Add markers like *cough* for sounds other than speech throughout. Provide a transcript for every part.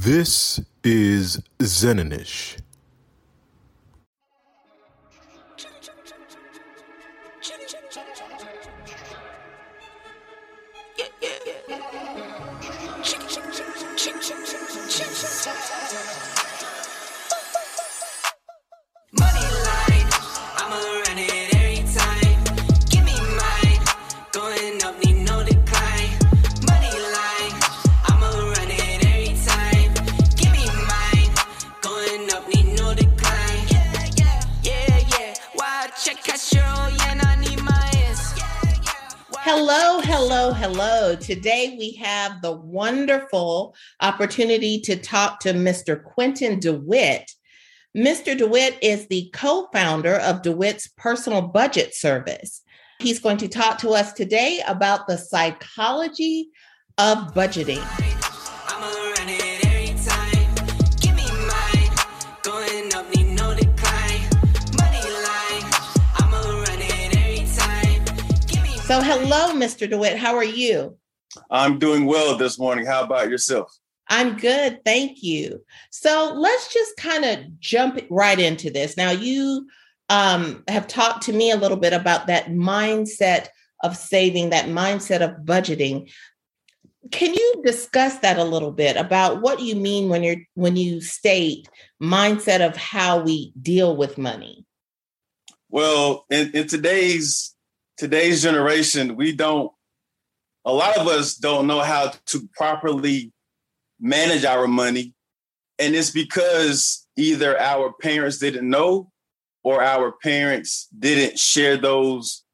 This is Zeninish. Hello, hello, hello. Today we have the wonderful opportunity to talk to Mr. Quentin DeWitt. Mr. DeWitt is the co founder of DeWitt's personal budget service. He's going to talk to us today about the psychology of budgeting. So, hello, Mr. DeWitt. How are you? I'm doing well this morning. How about yourself? I'm good. Thank you. So let's just kind of jump right into this. Now, you um, have talked to me a little bit about that mindset of saving, that mindset of budgeting. Can you discuss that a little bit about what you mean when you're when you state mindset of how we deal with money? Well, in, in today's today's generation, we don't a lot of us don't know how to properly manage our money. And it's because either our parents didn't know or our parents didn't share those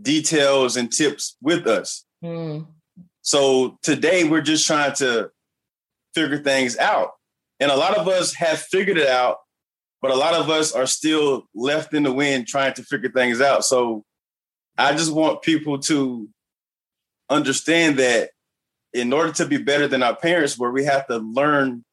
details and tips with us. Hmm. So today we're just trying to figure things out. And a lot of us have figured it out, but a lot of us are still left in the wind trying to figure things out. So I just want people to understand that in order to be better than our parents, where we have to learn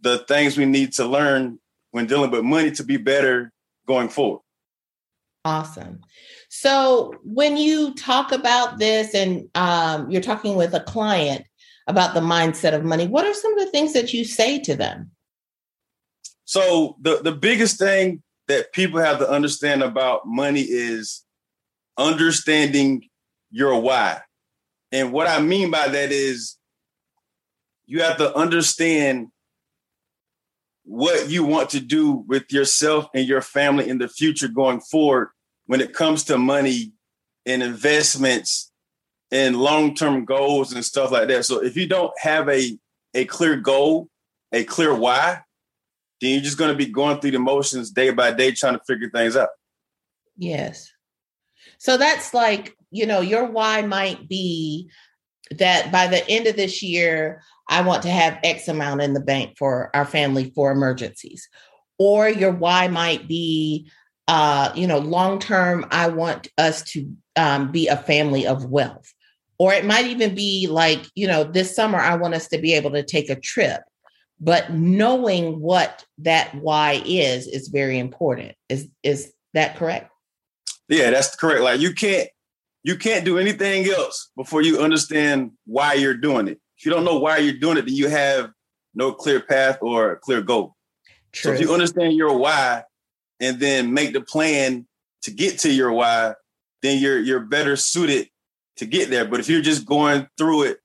the things we need to learn when dealing with money to be better going forward. Awesome. So when you talk about this and um, you're talking with a client about the mindset of money, what are some of the things that you say to them? So the, the biggest thing that people have to understand about money is understanding your why. And what I mean by that is you have to understand what you want to do with yourself and your family in the future going forward when it comes to money and investments and long-term goals and stuff like that. So if you don't have a a clear goal, a clear why, then you're just going to be going through the motions day by day trying to figure things out. Yes. So that's like, you know, your why might be that by the end of this year, I want to have X amount in the bank for our family for emergencies. Or your why might be, uh, you know, long term, I want us to um, be a family of wealth. Or it might even be like, you know, this summer, I want us to be able to take a trip. But knowing what that why is is very important. Is is that correct? Yeah, that's correct. Like you can't you can't do anything else before you understand why you're doing it. If you don't know why you're doing it, then you have no clear path or a clear goal. So if you understand your why and then make the plan to get to your why, then you're you're better suited to get there. But if you're just going through it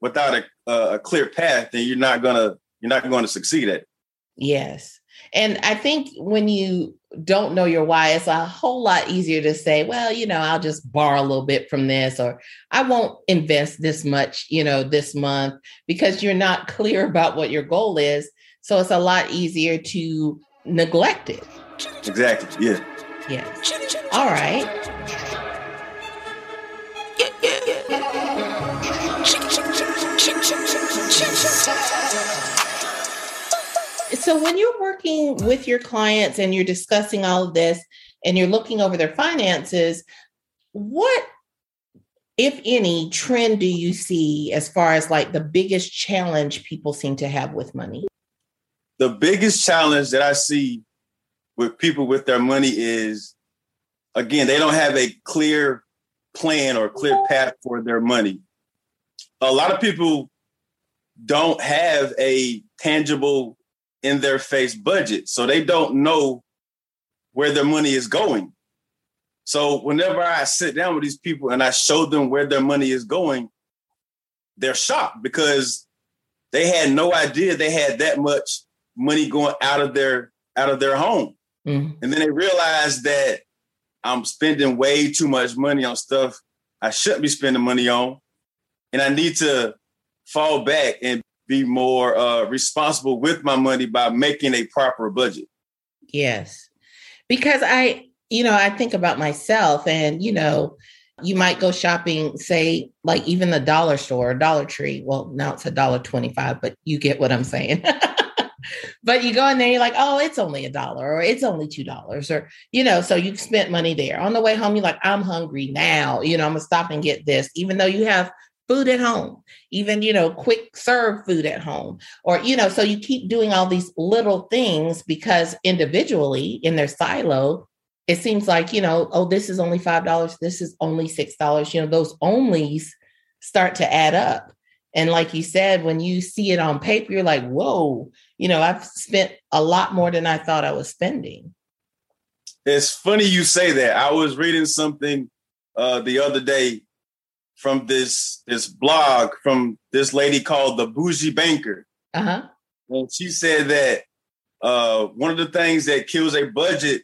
without a, a, a clear path, then you're not gonna you're not going to succeed at it. Yes. And I think when you don't know your why, it's a whole lot easier to say, well, you know, I'll just borrow a little bit from this, or I won't invest this much, you know, this month because you're not clear about what your goal is. So it's a lot easier to neglect it. Exactly. Yeah. Yes. All right. So when you're working with your clients and you're discussing all of this and you're looking over their finances, what if any trend do you see as far as like the biggest challenge people seem to have with money? The biggest challenge that I see with people with their money is again, they don't have a clear plan or clear path for their money. A lot of people don't have a tangible in their face budget. So they don't know where their money is going. So whenever I sit down with these people and I show them where their money is going, they're shocked because they had no idea they had that much money going out of their out of their home. Mhm. And then they realize that I'm spending way too much money on stuff I shouldn't be spending money on. And I need to fall back and be more uh, responsible with my money by making a proper budget. Yes. Because I, you know, I think about myself and, you know, you might go shopping, say, like even the dollar store, Dollar Tree. Well, now it's a dollar twenty-five, but you get what I'm saying. *laughs* but you go in there, you're like, oh, it's only a dollar or it's only two dollars, or you know, so you've spent money there. On the way home, you're like, I'm hungry now. You know, I'm gonna stop and get this, even though you have food at home, even, you know, quick serve food at home. Or, you know, so you keep doing all these little things because individually in their silo, it seems like, you know, oh, this is only $5, this is only $6. You know, those onlys start to add up. And like you said, when you see it on paper, you're like, whoa, you know, I've spent a lot more than I thought I was spending. It's funny you say that. I was reading something uh, the other day from this this blog from this lady called the Bougie Banker. Uh-huh. And she said that uh, one of the things that kills a budget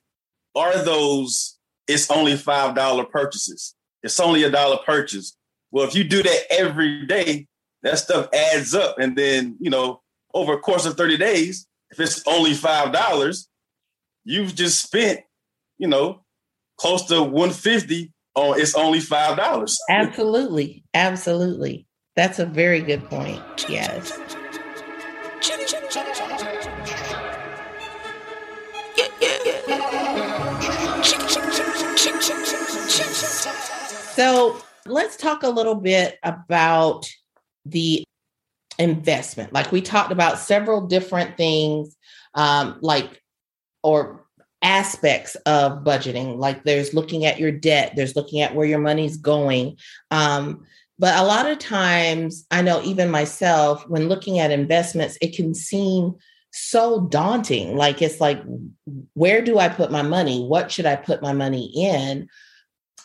are those it's only five dollar purchases. It's only a dollar purchase. Well, if you do that every day, that stuff adds up, and then you know over a course of thirty days, if it's only five dollars, you've just spent you know close to one fifty on it's only five dollars. Absolutely. Absolutely. That's a very good point. Yes. So let's talk a little bit about the investment. Like we talked about several different things, um, like or aspects of budgeting. Like there's looking at your debt, there's looking at where your money's going. Um, but a lot of times, I know even myself, when looking at investments, it can seem so daunting. Like it's like, where do I put my money? What should I put my money in?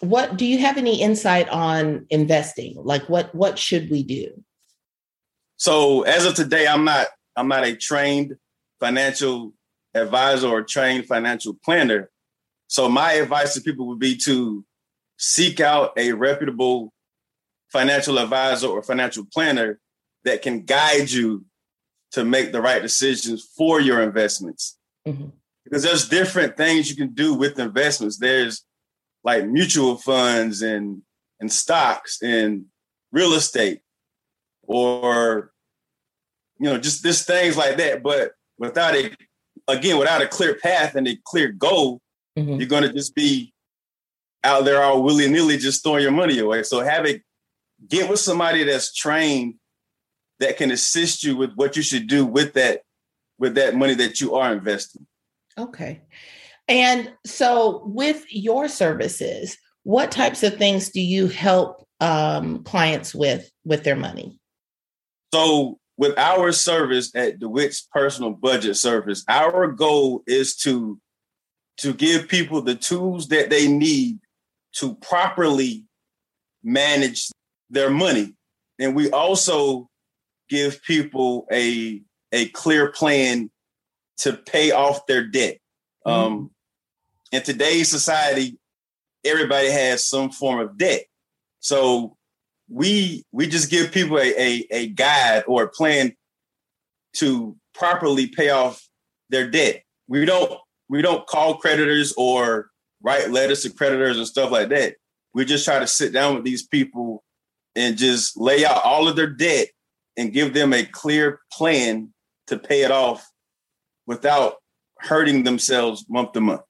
What do you have any insight on investing? Like what what should we do? So as of today, I'm not I'm not a trained financial advisor or trained financial planner. So my advice to people would be to seek out a reputable financial advisor or financial planner that can guide you to make the right decisions for your investments. Mhm. Because there's different things you can do with investments. There's like mutual funds and and stocks and real estate or you know just just things like that but without a again without a clear path and a clear goal Mhm. you're going to just be out there all willy-nilly just throwing your money away so have a get with somebody that's trained that can assist you with what you should do with that with that money that you are investing Okay. And so, with your services, what types of things do you help um, clients with with their money? So with our service at DeWitt's Personal Budget Service, our goal is to to give people the tools that they need to properly manage their money. And we also give people a a clear plan to pay off their debt. Um, in today's society, everybody has some form of debt. So we we just give people a, a, a guide or a plan to properly pay off their debt. We don't we don't call creditors or write letters to creditors and stuff like that. We just try to sit down with these people and just lay out all of their debt and give them a clear plan to pay it off without hurting themselves month to month.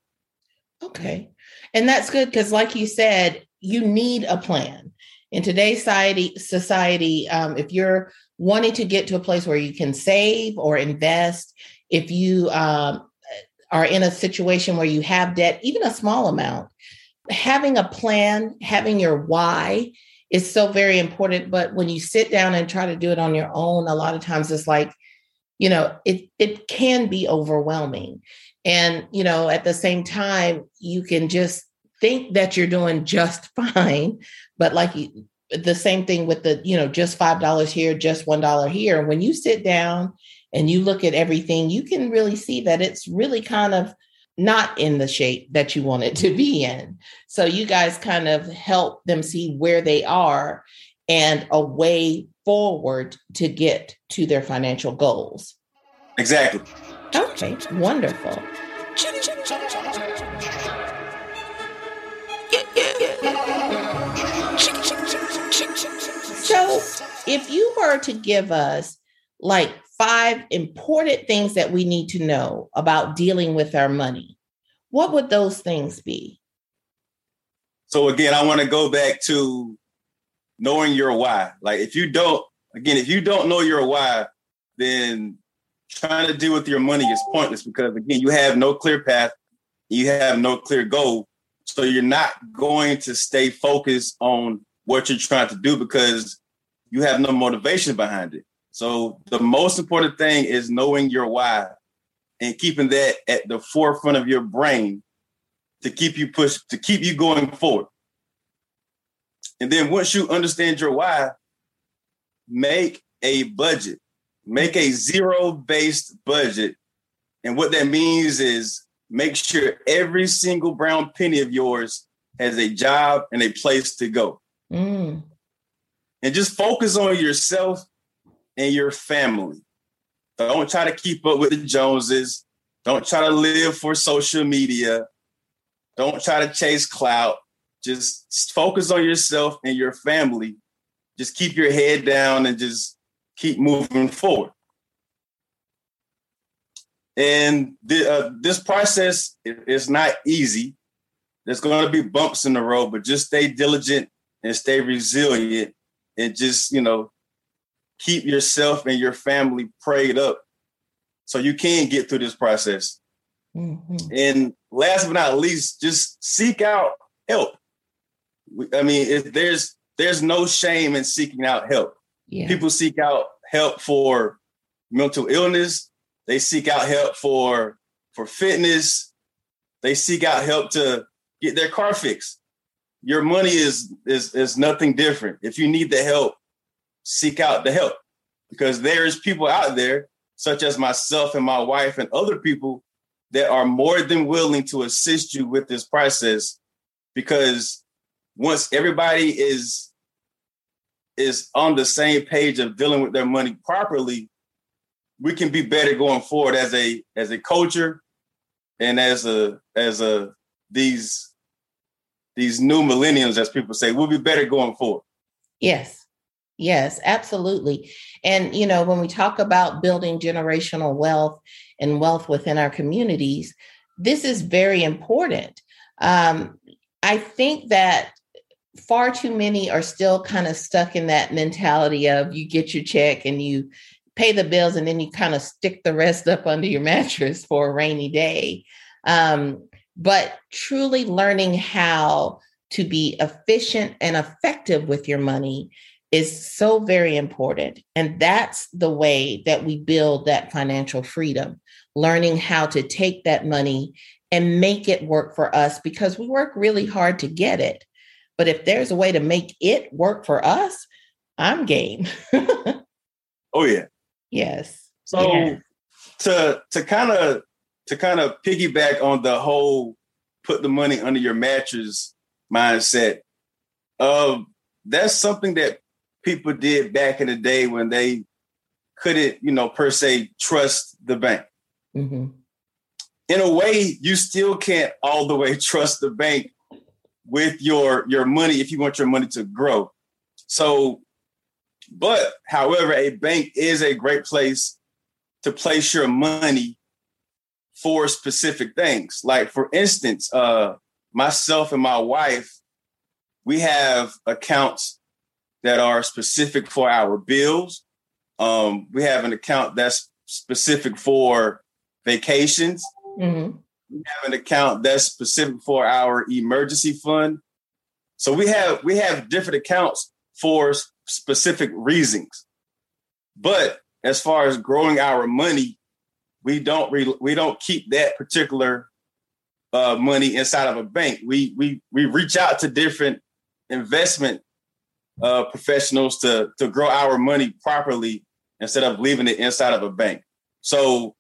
Okay. And that's good because, like you said, you need a plan. In today's society, society, um, if you're wanting to get to a place where you can save or invest, if you um, are in a situation where you have debt, even a small amount, having a plan, having your why is so very important. But when you sit down and try to do it on your own, a lot of times it's like, you know, it it can be overwhelming. And, you know, at the same time, you can just think that you're doing just *laughs* fine. But like the same thing with the, you know, just $5 here, just $1 here. When you sit down and you look at everything, you can really see that it's really kind of not in the shape that you want it to be in. So you guys kind of help them see where they are and a way forward to get to their financial goals. Exactly. Okay, wonderful. So, if you were to give us like five important things that we need to know about dealing with our money, what would those things be? So again, I want to go back to knowing your why. Like if you don't, again, if you don't know your why, then trying to deal with your money is pointless because again, you have no clear path, you have no clear goal. So you're not going to stay focused on what you're trying to do because you have no motivation behind it. So the most important thing is knowing your why and keeping that at the forefront of your brain to keep you push to keep you going forward. And then once you understand your why, make a budget. Make a zero-based budget. And what that means is make sure every single brown penny of yours has a job and a place to go. Mm. And just focus on yourself and your family. Don't try to keep up with the Joneses. Don't try to live for social media. Don't try to chase clout. Just focus on yourself and your family. Just keep your head down and just keep moving forward. And the, uh, this process is not easy. There's going to be bumps in the road, but just stay diligent and stay resilient and just, you know, keep yourself and your family prayed up so you can get through this process. Mhm. And last but not least, just seek out help. I mean, if there's there's no shame in seeking out help. Yeah. People seek out help for mental illness. They seek out help for for fitness. They seek out help to get their car fixed. Your money is is is nothing different. If you need the help, seek out the help because there's people out there, such as myself and my wife and other people, that are more than willing to assist you with this process. Because once everybody is is on the same page of dealing with their money properly, we can be better going forward as a as a culture and as a as a these these new millenniums, as people say, we'll be better going forward. Yes. Yes, absolutely. And, you know, when we talk about building generational wealth and wealth within our communities, this is very important. Um, I think that far too many are still kind of stuck in that mentality of you get your check and you pay the bills and then you kind of stick the rest up under your *laughs* mattress for a rainy day. Um, but truly learning how to be efficient and effective with your money is so very important. And that's the way that we build that financial freedom, learning how to take that money and make it work for us because we work really hard to get it. But if there's a way to make it work for us, I'm game. *laughs* Oh yeah. yes. So Yeah. to to kind of to kind of piggyback on the whole put the money under your mattress mindset, um, that's something that people did back in the day when they couldn't, you know, per se trust the bank. Mhm. In a way, you still can't all the way *laughs* trust the bank with your your money if you want your money to grow. So, but however, a bank is a great place to place your money for specific things. Like for instance, uh, myself and my wife, we have accounts that are specific for our bills. Um, we have an account that's specific for vacations. Mhm. We have an account that's specific for our emergency fund. So we have we have different accounts for specific reasons. But as far as growing our money, we don't re- we don't keep that particular uh, money inside of a bank. We we we reach out to different investment uh, professionals to to grow our money properly instead of leaving it inside of a bank. So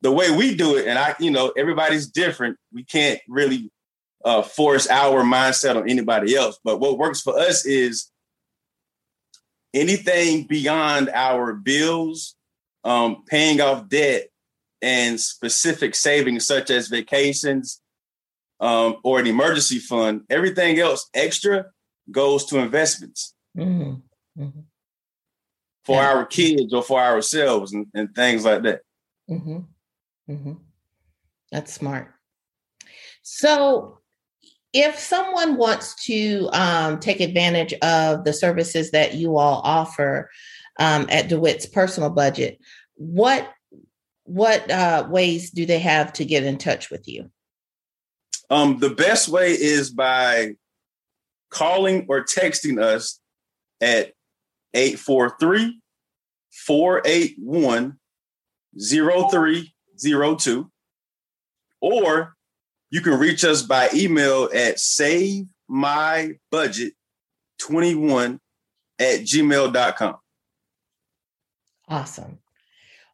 the way we do it, and I, you know, everybody's different. We can't really uh, force our mindset on anybody else. But what works for us is anything beyond our bills, um, paying off debt, and specific savings such as vacations um, or an emergency fund. Everything else extra goes to investments Mhm. Mhm. for Yeah. our kids or for ourselves and, and things like that. hmm hmm That's smart. So, if someone wants to um, take advantage of the services that you all offer um, at DeWitt's personal budget, what what uh, ways do they have to get in touch with you? Um, the best way is by calling or texting us at 843 481 0302. Or you can reach us by email at savemybudget21 at gmail.com. Awesome.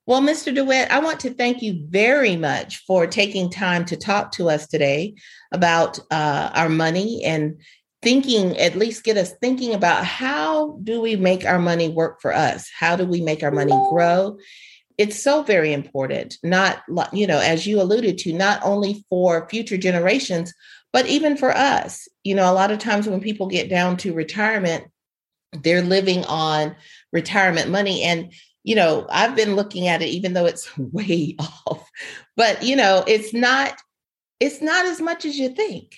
Well, Mr. DeWitt, I want to thank you very much for taking time to talk to us today about uh, our money and thinking, at least get us thinking about how do we make our money work for us? How do we make our money grow? It's so very important, not, you know, as you alluded to, not only for future generations, but even for us. You know, a lot of times when people get down to retirement, they're living on retirement money. And you know, I've been looking at it, even though it's *laughs* way *laughs* off, but you know, it's not, it's not as much as you think.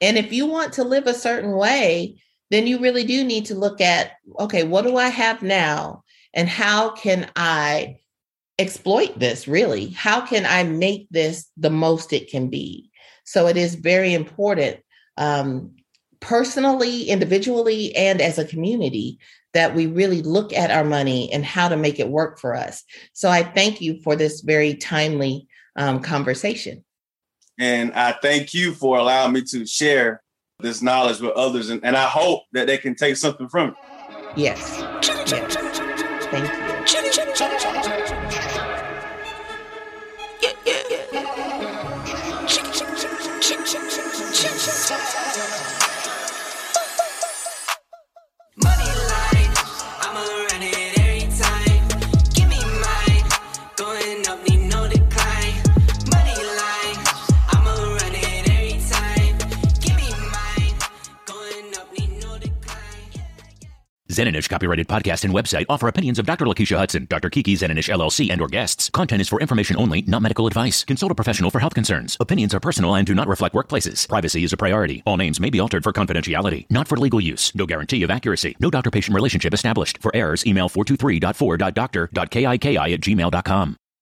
And if you want to live a certain way, then you really do need to look at, okay, what do I have now? And how can I exploit this really? How can I make this the most it can be? So it is very important, um, personally, individually, and as a community that we really look at our money and how to make it work for us. So I thank you for this very timely um, conversation. And I thank you for allowing me to share this knowledge with others. And, and I hope that they can take something from it. Yes. yes. Thank you. Zeninish copyrighted podcast and website offer opinions of Dr. Lakeisha Hudson, Dr. Kiki Zeninish LLC, and or guests. Content is for information only, not medical advice. Consult a professional for health concerns. Opinions are personal and do not reflect workplaces. Privacy is a priority. All names may be altered for confidentiality. Not for legal use. No guarantee of accuracy. No doctor-patient relationship established. For errors, email 423.4.doctor.kiki at gmail.com.